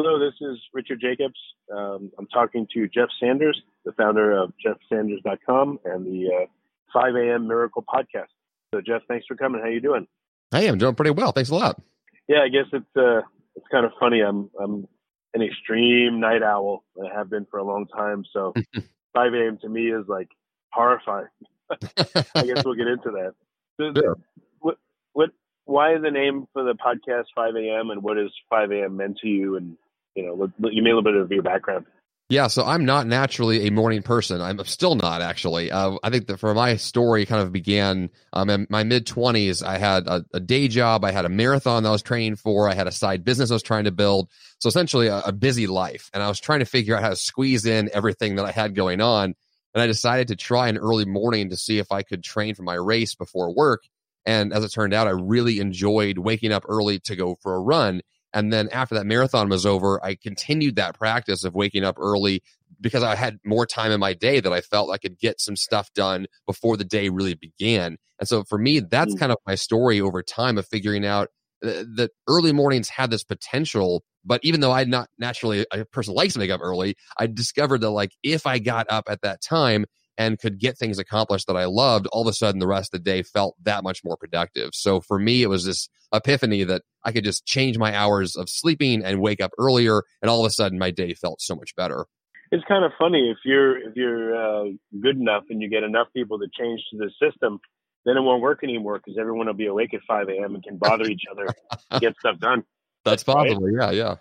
Hello, this is Richard Jacobs. Um, I'm talking to Jeff Sanders, the founder of JeffSanders.com and the uh, 5 a.m. Miracle Podcast. So, Jeff, thanks for coming. How are you doing? Hey, I'm doing pretty well. Thanks a lot. Yeah, I guess it's uh, it's kind of funny. I'm I'm an extreme night owl. I have been for a long time. So 5 a.m. to me is like horrifying. I guess we'll get into that. So, sure. What what why the name for the podcast 5 a.m. and what is 5 a.m. meant to you? And you know, you made a little bit of your background. Yeah, so I'm not naturally a morning person. I'm still not actually. Uh, I think that for my story, kind of began um, in my mid 20s. I had a, a, day job, I had a marathon that I was training for, I had a side business I was trying to build. So essentially, a, a busy life, and I was trying to figure out how to squeeze in everything that I had going on. And I decided to try an early morning to see if I could train for my race before work. And as it turned out, I really enjoyed waking up early to go for a run. And then after that marathon was over, I continued that practice of waking up early because I had more time in my day that I felt I could get some stuff done before the day really began. And so for me, that's mm. kind of my story over time of figuring out that early mornings had this potential. But even though I'm not naturally a person likes to wake up early, I discovered that like if I got up at that time, and could get things accomplished that I loved, all of a sudden the rest of the day felt that much more productive. So for me, it was this epiphany that I could just change my hours of sleeping and wake up earlier, and all of a sudden my day felt so much better. It's kind of funny if you're if you're uh, good enough and you get enough people to change to the system, then it won't work anymore because everyone will be awake at 5 a.m. and can bother each other to get stuff done. That's possible, right? yeah, yeah.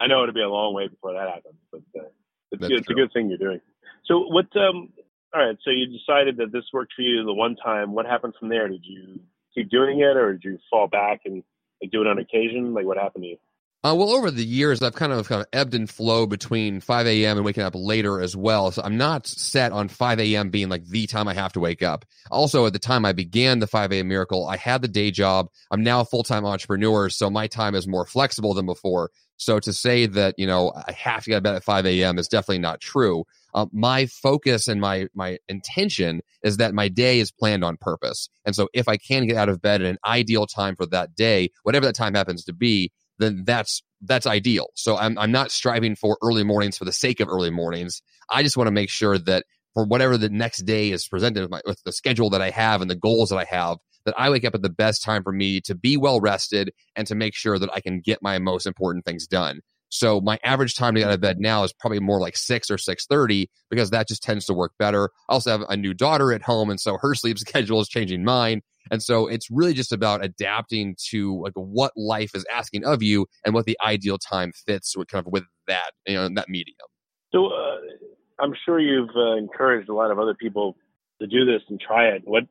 I know it'll be a long way before that happens, but uh, it's, good, it's a good thing you're doing. So, what um, all right, so you decided that this worked for you the one time. What happened from there? Did you keep doing it, or did you fall back and like, do it on occasion? Like, what happened to you? Uh, well, over the years, I've kind of kind of ebbed and flowed between 5 a.m. and waking up later as well. So I'm not set on 5 a.m. being like the time I have to wake up. Also, at the time I began the 5 a.m. miracle, I had the day job. I'm now a full time entrepreneur, so my time is more flexible than before. So to say that you know I have to get to bed at 5 a.m. is definitely not true. Uh, my focus and my my intention is that my day is planned on purpose. And so if I can get out of bed at an ideal time for that day, whatever that time happens to be, then that's that's ideal. So I'm I'm not striving for early mornings for the sake of early mornings. I just want to make sure that for whatever the next day is presented with, my, with the schedule that I have and the goals that I have, that I wake up at the best time for me to be well rested and to make sure that I can get my most important things done. So my average time to get out of bed now is probably more like six or six thirty because that just tends to work better. I also have a new daughter at home, and so her sleep schedule is changing mine. And so it's really just about adapting to like what life is asking of you and what the ideal time fits with kind of with that you know that medium. So uh, I'm sure you've uh, encouraged a lot of other people to do this and try it. What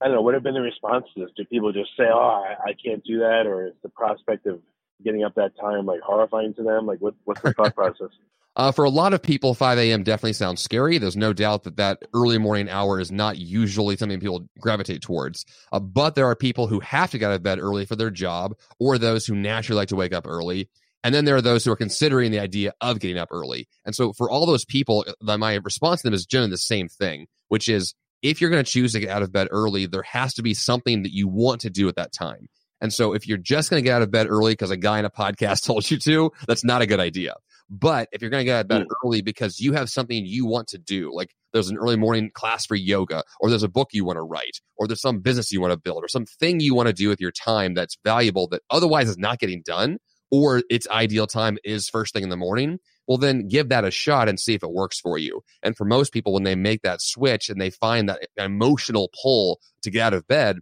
I don't know. What have been the responses? Do people just say, "Oh, I, I can't do that," or is the prospect of getting up that time like horrifying to them? Like, what, what's the thought process? Uh, for a lot of people, 5 a.m. definitely sounds scary. There's no doubt that that early morning hour is not usually something people gravitate towards. Uh, but there are people who have to get out of bed early for their job, or those who naturally like to wake up early. And then there are those who are considering the idea of getting up early. And so for all those people, my response to them is generally the same thing, which is if you're going to choose to get out of bed early, there has to be something that you want to do at that time. And so if you're just going to get out of bed early because a guy in a podcast told you to, that's not a good idea. But if you're going to get out of bed mm. early because you have something you want to do, like there's an early morning class for yoga, or there's a book you want to write, or there's some business you want to build, or something you want to do with your time that's valuable that otherwise is not getting done, or its ideal time is first thing in the morning, well, then give that a shot and see if it works for you. And for most people, when they make that switch and they find that emotional pull to get out of bed,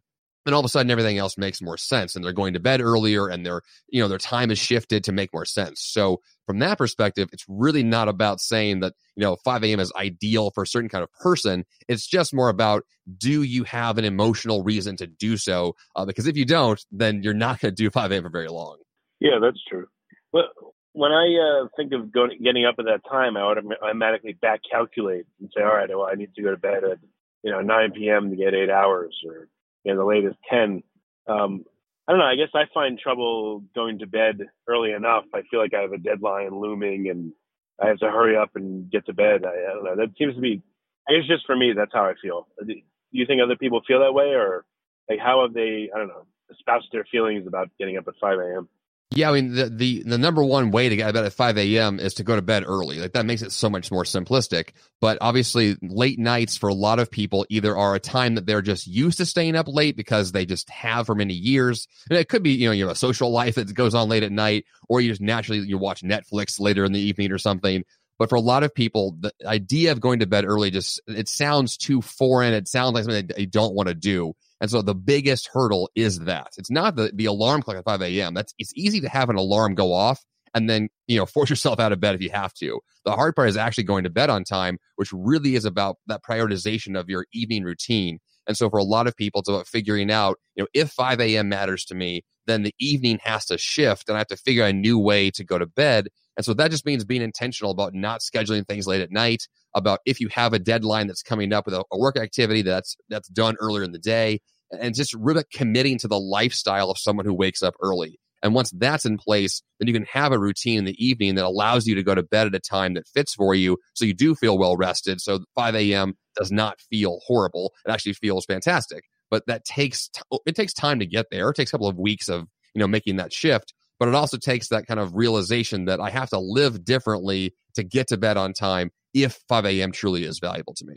then all of a sudden everything else makes more sense and they're going to bed earlier and their you know their time is shifted to make more sense. So from that perspective it's really not about saying that you know 5 a.m is ideal for a certain kind of person. It's just more about do you have an emotional reason to do so? Uh, because if you don't then you're not going to do 5 a.m for very long. Yeah that's true. But when i uh, think of going, getting up at that time i automatically back calculate and say all right well i need to go to bed at you know 9 p.m to get eight hours or you know, the latest 10. Um, I don't know. I guess I find trouble going to bed early enough. I feel like I have a deadline looming and I have to hurry up and get to bed. I, I don't know. That seems to be, I guess just for me, that's how I feel. Do you think other people feel that way or like how have they, I don't know, espoused their feelings about getting up at 5 a.m.? Yeah, I mean the, the the number one way to get of bed at five a.m. is to go to bed early. Like that makes it so much more simplistic. But obviously, late nights for a lot of people either are a time that they're just used to staying up late because they just have for many years, and it could be you know you have a social life that goes on late at night, or you just naturally you watch Netflix later in the evening or something. But for a lot of people, the idea of going to bed early just it sounds too foreign. It sounds like something they don't want to do. And so the biggest hurdle is that it's not the, the alarm clock at 5 a.m. That's it's easy to have an alarm go off and then, you know, force yourself out of bed if you have to. The hard part is actually going to bed on time, which really is about that prioritization of your evening routine. And so for a lot of people, it's about figuring out, you know, if 5 a.m. matters to me, then the evening has to shift and I have to figure out a new way to go to bed. And so that just means being intentional about not scheduling things late at night, about if you have a deadline that's coming up with a, a work activity that's that's done earlier in the day, and just really committing to the lifestyle of someone who wakes up early. And once that's in place, then you can have a routine in the evening that allows you to go to bed at a time that fits for you. So you do feel well rested. So 5 a.m. does not feel horrible. It actually feels fantastic. But that takes, t- oh, it takes time to get there. It takes a couple of weeks of, you know, making that shift. But it also takes that kind of realization that I have to live differently to get to bed on time if 5 a.m. truly is valuable to me.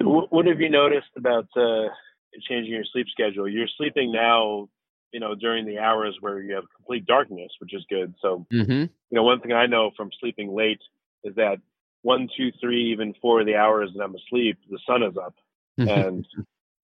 So, what have you noticed about uh, changing your sleep schedule. You're sleeping now, you know, during the hours where you have complete darkness, which is good. So, mm-hmm. you know, one thing I know from sleeping late is that one, two, three, even four of the hours that I'm asleep, the sun is up. and,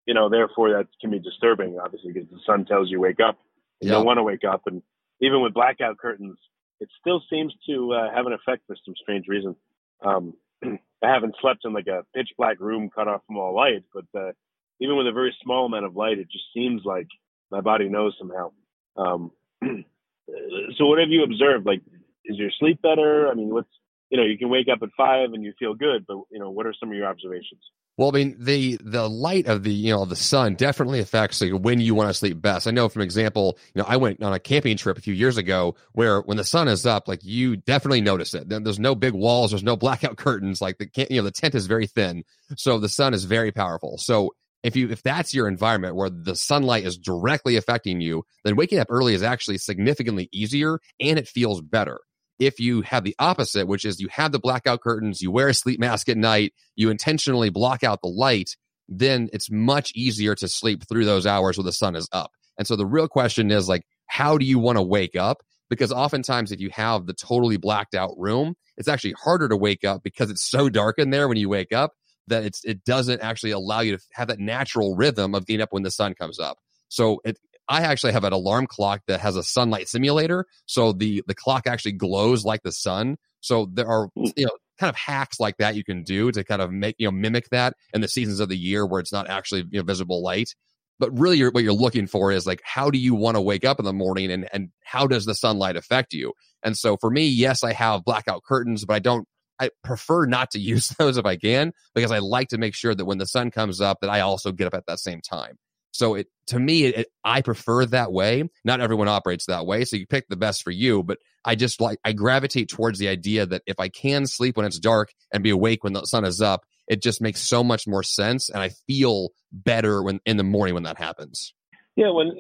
you know, therefore that can be disturbing, obviously, because the sun tells you wake up. You yep. don't want to wake up. And even with blackout curtains, it still seems to uh, have an effect for some strange reason. Um, I haven't slept in like a pitch black room cut off from all light, but uh, even with a very small amount of light, it just seems like my body knows somehow. Um, so what have you observed? Like, is your sleep better? I mean, what's you know, you can wake up at five and you feel good, but you know, what are some of your observations? Well, I mean, the the light of the you know the sun definitely affects like, when you want to sleep best. I know, from example, you know, I went on a camping trip a few years ago where when the sun is up, like you definitely notice it. There's no big walls, there's no blackout curtains, like the you know the tent is very thin, so the sun is very powerful. So if you if that's your environment where the sunlight is directly affecting you, then waking up early is actually significantly easier and it feels better. If you have the opposite, which is you have the blackout curtains, you wear a sleep mask at night, you intentionally block out the light, then it's much easier to sleep through those hours where the sun is up. And so the real question is like, how do you want to wake up? Because oftentimes, if you have the totally blacked out room, it's actually harder to wake up because it's so dark in there when you wake up that it's it doesn't actually allow you to have that natural rhythm of getting up when the sun comes up. So it, I actually have an alarm clock that has a sunlight simulator, so the the clock actually glows like the sun. So there are hmm. you know kind of hacks like that you can do to kind of make you know mimic that in the seasons of the year where it's not actually you know visible light. But really, you're, what you're looking for is like how do you want to wake up in the morning, and and how does the sunlight affect you? And so for me, yes, I have blackout curtains, but I don't I prefer not to use those if I can because I like to make sure that when the sun comes up that I also get up at that same time. So it to me, it, I prefer that way. Not everyone operates that way, so you pick the best for you. But I just like I gravitate towards the idea that if I can sleep when it's dark and be awake when the sun is up, it just makes so much more sense, and I feel better when in the morning when that happens. Yeah, when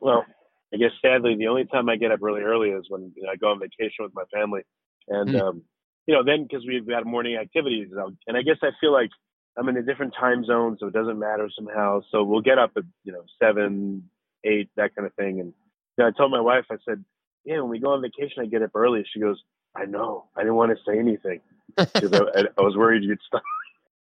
well, I guess sadly the only time I get up really early is when you know, I go on vacation with my family, and mm. um, you know then because we've got morning activities, and I guess I feel like I'm in a different time zone, so it doesn't matter somehow. So we'll get up at you know seven, eight, that kind of thing. And you know, I told my wife, I said, "Yeah, when we go on vacation, I get up early." She goes, "I know. I didn't want to say anything because I, I, was worried you'd stop."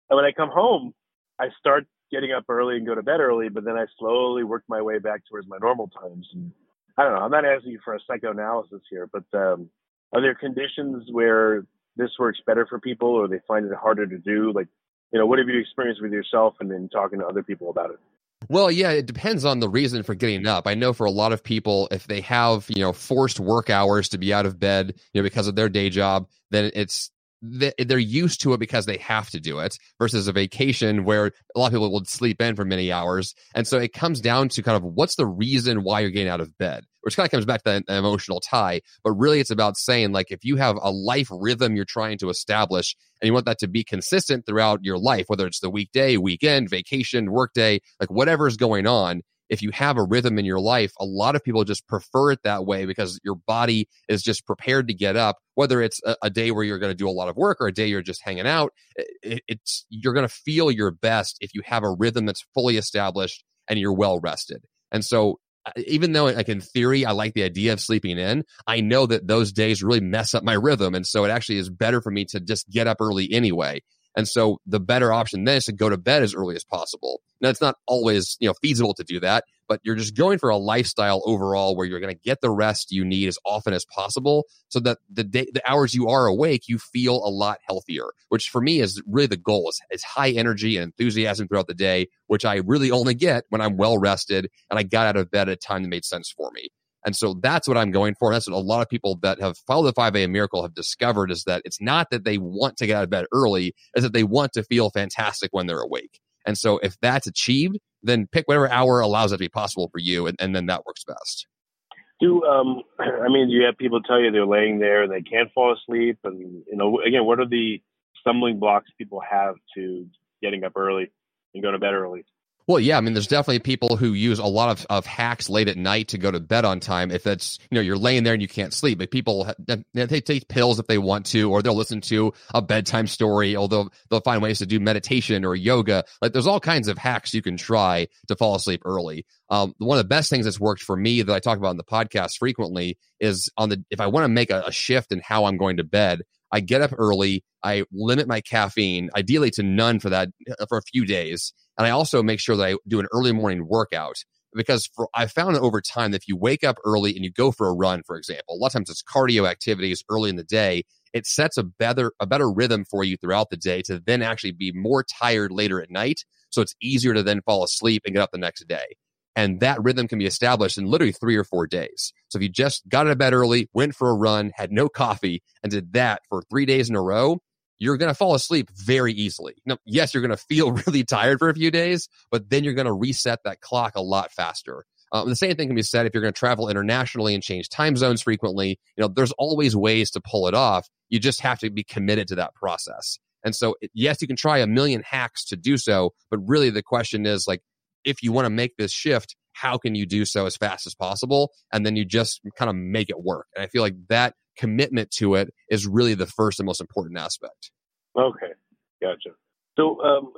And when I come home, I start getting up early and go to bed early, but then I slowly work my way back towards my normal times. And I don't know. I'm not asking you for a psychoanalysis here, but um, are there conditions where this works better for people, or they find it harder to do? Like you know, what have you experienced with yourself and then talking to other people about it? Well, yeah, it depends on the reason for getting up. I know for a lot of people, if they have, you know, forced work hours to be out of bed, you know, because of their day job, then it's they're used to it because they have to do it versus a vacation where a lot of people will sleep in for many hours. And so it comes down to kind of what's the reason why you're getting out of bed, which kind of comes back to that emotional tie. But really, it's about saying, like, if you have a life rhythm you're trying to establish and you want that to be consistent throughout your life, whether it's the weekday, weekend, vacation, workday, like whatever's going on, if you have a rhythm in your life, a lot of people just prefer it that way because your body is just prepared to get up, whether it's a, a day where you're going to do a lot of work or a day you're just hanging out. It, it's you're going to feel your best if you have a rhythm that's fully established and you're well rested. And so uh, even though like in theory I like the idea of sleeping in, I know that those days really mess up my rhythm and so it actually is better for me to just get up early anyway. And so the better option then is to go to bed as early as possible. Now it's not always, you know, feasible to do that, but you're just going for a lifestyle overall where you're going to get the rest you need as often as possible so that the day, the hours you are awake, you feel a lot healthier, which for me is really the goal is, is high energy and enthusiasm throughout the day, which I really only get when I'm well rested and I got out of bed at a time that made sense for me. And so that's what I'm going for. That's what a lot of people that have followed the 5 a.m. miracle have discovered is that it's not that they want to get out of bed early, is that they want to feel fantastic when they're awake. And so if that's achieved, then pick whatever hour allows that to be possible for you, and, and then that works best. Do um, I mean, do you have people tell you they're laying there and they can't fall asleep? And you know, again, what are the stumbling blocks people have to getting up early and go to bed early? Well, yeah, I mean, there's definitely people who use a lot of, of hacks late at night to go to bed on time. If that's you know, you're laying there and you can't sleep, but people, they take pills if they want to, or they'll listen to a bedtime story, although they'll find ways to do meditation or yoga. Like there's all kinds of hacks you can try to fall asleep early. Um, one of the best things that's worked for me that I talk about in the podcast frequently is on the, if I want to make a, a shift in how I'm going to bed, I get up early. I limit my caffeine, ideally to none for that for a few days. And I also make sure that I do an early morning workout because for, I found that over time that if you wake up early and you go for a run, for example, a lot of times it's cardio activities early in the day. It sets a better a better rhythm for you throughout the day to then actually be more tired later at night. So it's easier to then fall asleep and get up the next day. And that rhythm can be established in literally three or four days. So if you just got out of bed early, went for a run, had no coffee, and did that for three days in a row, you're going to fall asleep very easily. Now, yes, you're going to feel really tired for a few days, but then you're going to reset that clock a lot faster. Um, the same thing can be said if you're going to travel internationally and change time zones frequently. You know, there's always ways to pull it off. You just have to be committed to that process. And so, yes, you can try a million hacks to do so, but really the question is like, if you want to make this shift, how can you do so as fast as possible? And then you just kind of make it work. And I feel like that commitment to it is really the first and most important aspect. Okay, gotcha. So, um,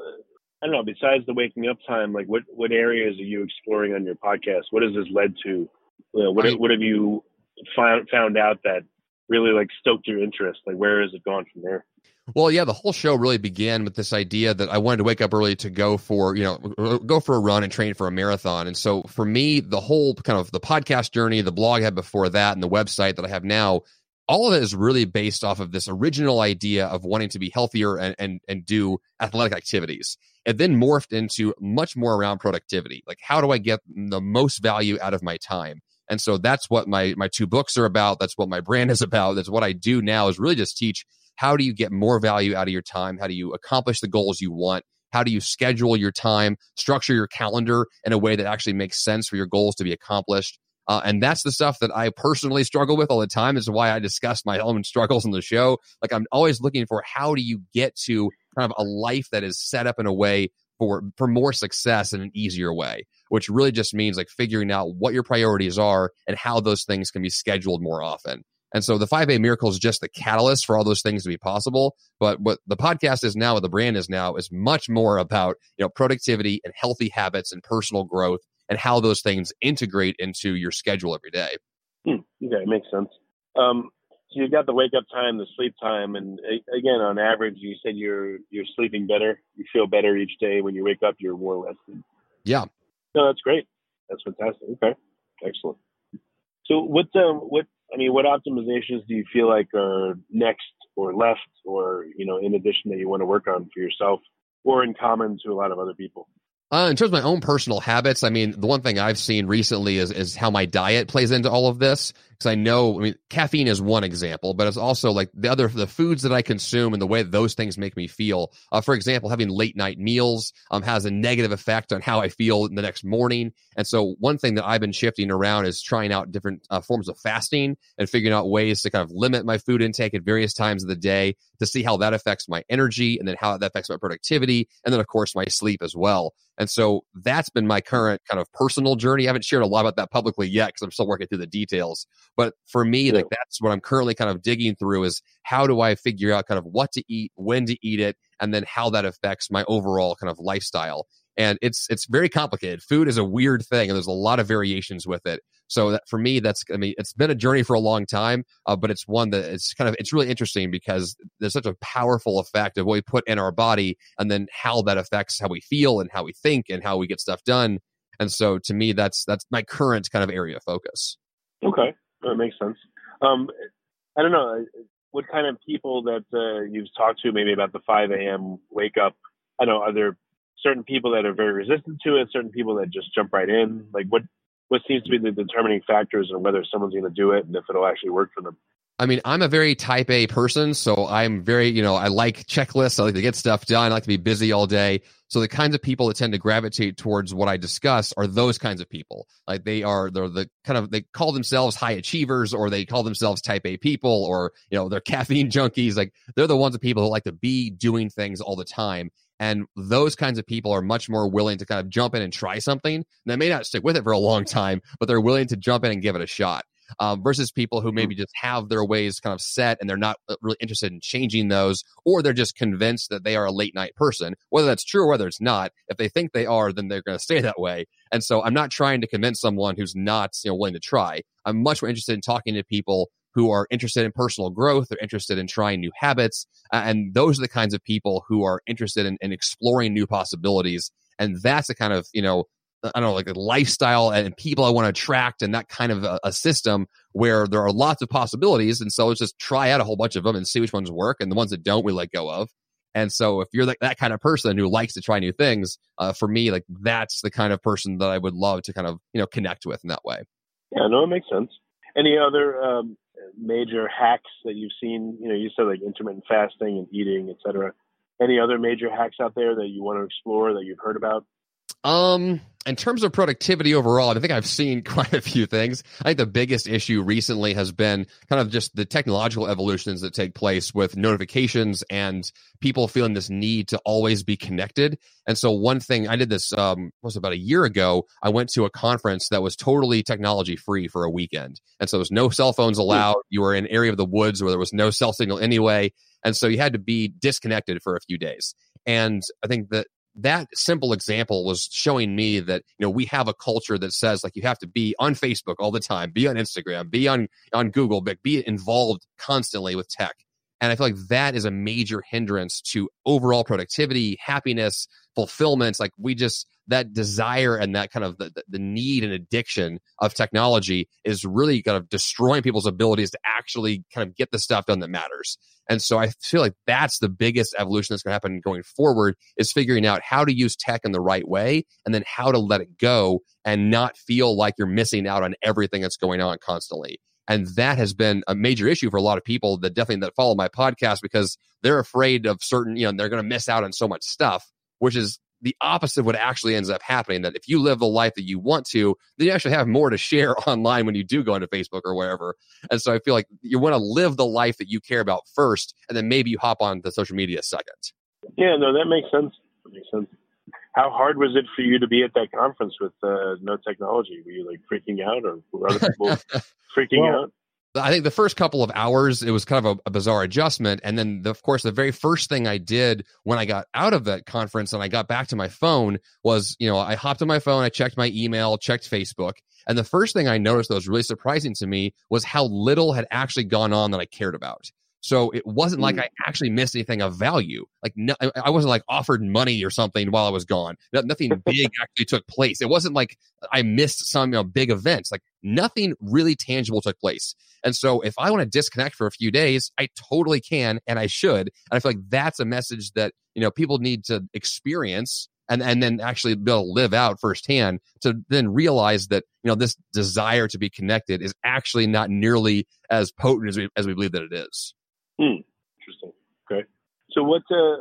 I don't know. Besides the waking up time, like what what areas are you exploring on your podcast? What has this led to? What I, what have you found found out that really like stoked your interest? Like where has it gone from there? Well, yeah, the whole show really began with this idea that I wanted to wake up early to go for, you know, go for a run and train for a marathon. And so for me, the whole kind of the podcast journey, the blog I had before that, and the website that I have now, all of it is really based off of this original idea of wanting to be healthier and, and, and do athletic activities. It then morphed into much more around productivity. Like, how do I get the most value out of my time? And so that's what my my two books are about. That's what my brand is about. That's what I do now is really just teach how do you get more value out of your time? How do you accomplish the goals you want How do you schedule your time, structure your calendar in a way that actually makes sense for your goals to be accomplished? Uh, and that's the stuff that I personally struggle with all the time. This is why I discuss my own struggles in the show. Like I'm always looking for how do you get to kind of a life that is set up in a way for for more success in an easier way, which really just means like figuring out what your priorities are and how those things can be scheduled more often. And so the 5A Miracle is just the catalyst for all those things to be possible. But what the podcast is now, what the brand is now, is much more about you know productivity and healthy habits and personal growth and how those things integrate into your schedule every day. Hmm. Okay, makes sense. Um, so you've got the wake up time, the sleep time, and again, on average, you said you're you're sleeping better. You feel better each day when you wake up. You're more rested. Yeah. No, that's great. That's fantastic. Okay, excellent. So what um what I mean, what optimizations do you feel like are next or left, or you know, in addition that you want to work on for yourself, or in common to a lot of other people? Uh, in terms of my own personal habits, I mean, the one thing I've seen recently is is how my diet plays into all of this because I know, I mean, caffeine is one example, but it's also like the other, the foods that I consume and the way those things make me feel. Uh, for example, having late night meals um, has a negative effect on how I feel the next morning. And so, one thing that I've been shifting around is trying out different uh, forms of fasting and figuring out ways to kind of limit my food intake at various times of the day to see how that affects my energy and then how that affects my productivity. And then, of course, my sleep as well. And so, that's been my current kind of personal journey. I haven't shared a lot about that publicly yet because I'm still working through the details. But for me, yeah. like that's what I'm currently kind of digging through is how do I figure out kind of what to eat, when to eat it, and then how that affects my overall kind of lifestyle. And it's it's very complicated. Food is a weird thing, and there's a lot of variations with it. So that, for me, that's I mean, it's been a journey for a long time, uh, but it's one that it's kind of it's really interesting because there's such a powerful effect of what we put in our body, and then how that affects how we feel and how we think and how we get stuff done. And so to me, that's that's my current kind of area of focus. Okay. That makes sense. Um, I don't know what kind of people that uh, you've talked to, maybe about the 5 a.m. wake up. I know are there certain people that are very resistant to it, certain people that just jump right in. Like what what seems to be the determining factors on whether someone's going to do it and if it'll actually work for them? I mean, I'm a very type A person, so I'm very, you know, I like checklists. I like to get stuff done. I like to be busy all day. So the kinds of people that tend to gravitate towards what I discuss are those kinds of people. Like they are, they're the kind of, they call themselves high achievers or they call themselves type A people or, you know, they're caffeine junkies. Like they're the ones of people who like to be doing things all the time. And those kinds of people are much more willing to kind of jump in and try something. They may not stick with it for a long time, but they're willing to jump in and give it a shot um, versus people who maybe mm-hmm. just have their ways kind of set and they're not uh, really interested in changing those, or they're just convinced that they are a late night person. Whether that's true or whether it's not, if they think they are, then they're going to stay that way. And so I'm not trying to convince someone who's not you know willing to try. I'm much more interested in talking to people who are interested in personal growth, they're interested in trying new habits, and those are the kinds of people who are interested in, in exploring new possibilities. And that's the kind of you know I don't know, like a lifestyle and people I want to attract and that kind of a, a, system where there are lots of possibilities. And so let's just try out a whole bunch of them and see which ones work. And the ones that don't, we let go of. And so if you're like that kind of person who likes to try new things, uh, for me, like that's the kind of person that I would love to kind of, you know, connect with in that way. Yeah, no, it makes sense. Any other um, major hacks that you've seen? You know, you said like intermittent fasting and eating, et cetera. Any other major hacks out there that you want to explore that you've heard about? Um, in terms of productivity overall, I think I've seen quite a few things. I think the biggest issue recently has been kind of just the technological evolutions that take place with notifications and people feeling this need to always be connected. And so, one thing I did this um, was about a year ago. I went to a conference that was totally technology free for a weekend, and so there was no cell phones hmm. allowed. You were in an area of the woods where there was no cell signal anyway, and so you had to be disconnected for a few days. And I think that that simple example was showing me that you know we have a culture that says like you have to be on Facebook all the time, be on Instagram, be on on Google, but be involved constantly with tech. And I feel like that is a major hindrance to overall productivity, happiness, fulfillment. Like we just that desire and that kind of the, the need and addiction of technology is really kind of destroying people's abilities to actually kind of get the stuff done that matters. And so I feel like that's the biggest evolution that's going to happen going forward is figuring out how to use tech in the right way and then how to let it go and not feel like you're missing out on everything that's going on constantly. And that has been a major issue for a lot of people that definitely that follow my podcast because they're afraid of certain, you know, they're going to miss out on so much stuff which is the opposite of what actually ends up happening. That if you live the life that you want to, then you actually have more to share online when you do go into Facebook or wherever. And so I feel like you want to live the life that you care about first, and then maybe you hop on the social media second. Yeah, no, that makes sense. That makes sense. How hard was it for you to be at that conference with uh, no technology? Were you like freaking out, or were other people freaking well, out? I think the first couple of hours it was kind of a, a bizarre adjustment, and then the, of course the very first thing I did when I got out of that conference and I got back to my phone was you know I hopped on my phone, I checked my email, checked Facebook, and the first thing I noticed that was really surprising to me was how little had actually gone on that I cared about. So it wasn't like mm. I actually missed anything of value. Like no, I wasn't like offered money or something while I was gone. Nothing big actually took place. It wasn't like I missed some you know, big events. Like nothing really tangible took place. And so if I want to disconnect for a few days, I totally can and I should. And I feel like that's a message that you know people need to experience and and then actually be able to live out firsthand to then realize that you know this desire to be connected is actually not nearly as potent as we as we believe that it is. Hmm. Interesting. Okay. So what? Uh,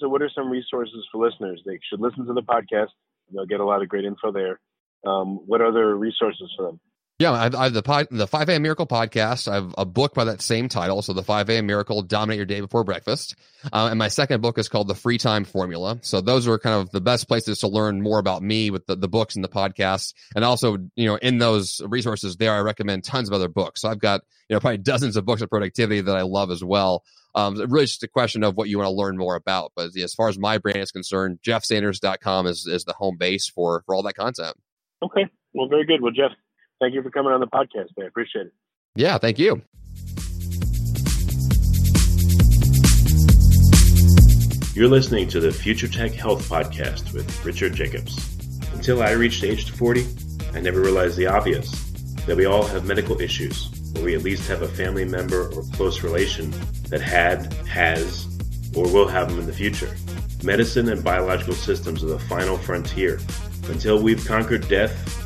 so what are some resources for listeners? They should listen to the podcast. They'll get a lot of great info there. Um, what other resources for them? Yeah, I have, the pod, the 5 a.m. Miracle podcast. I have a book by that same title. So the 5 a.m. Miracle, Dominate Your Day Before Breakfast. Uh, and my second book is called The Free Time Formula. So those are kind of the best places to learn more about me with the, the books and the podcasts. And also, you know, in those resources there, I recommend tons of other books. So I've got, you know, probably dozens of books of productivity that I love as well. Um, really just a question of what you want to learn more about. But as far as my brand is concerned, jeffsanders.com is, is the home base for, for all that content. Okay. Well, very good. Well, Jeff, thank you for coming on the podcast. I appreciate it. Yeah, thank you. You're listening to the Future Tech Health Podcast with Richard Jacobs. Until I reached age 40, I never realized the obvious that we all have medical issues, or we at least have a family member or close relation that had, has, or will have them in the future. Medicine and biological systems are the final frontier. Until we've conquered death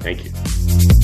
Thank you.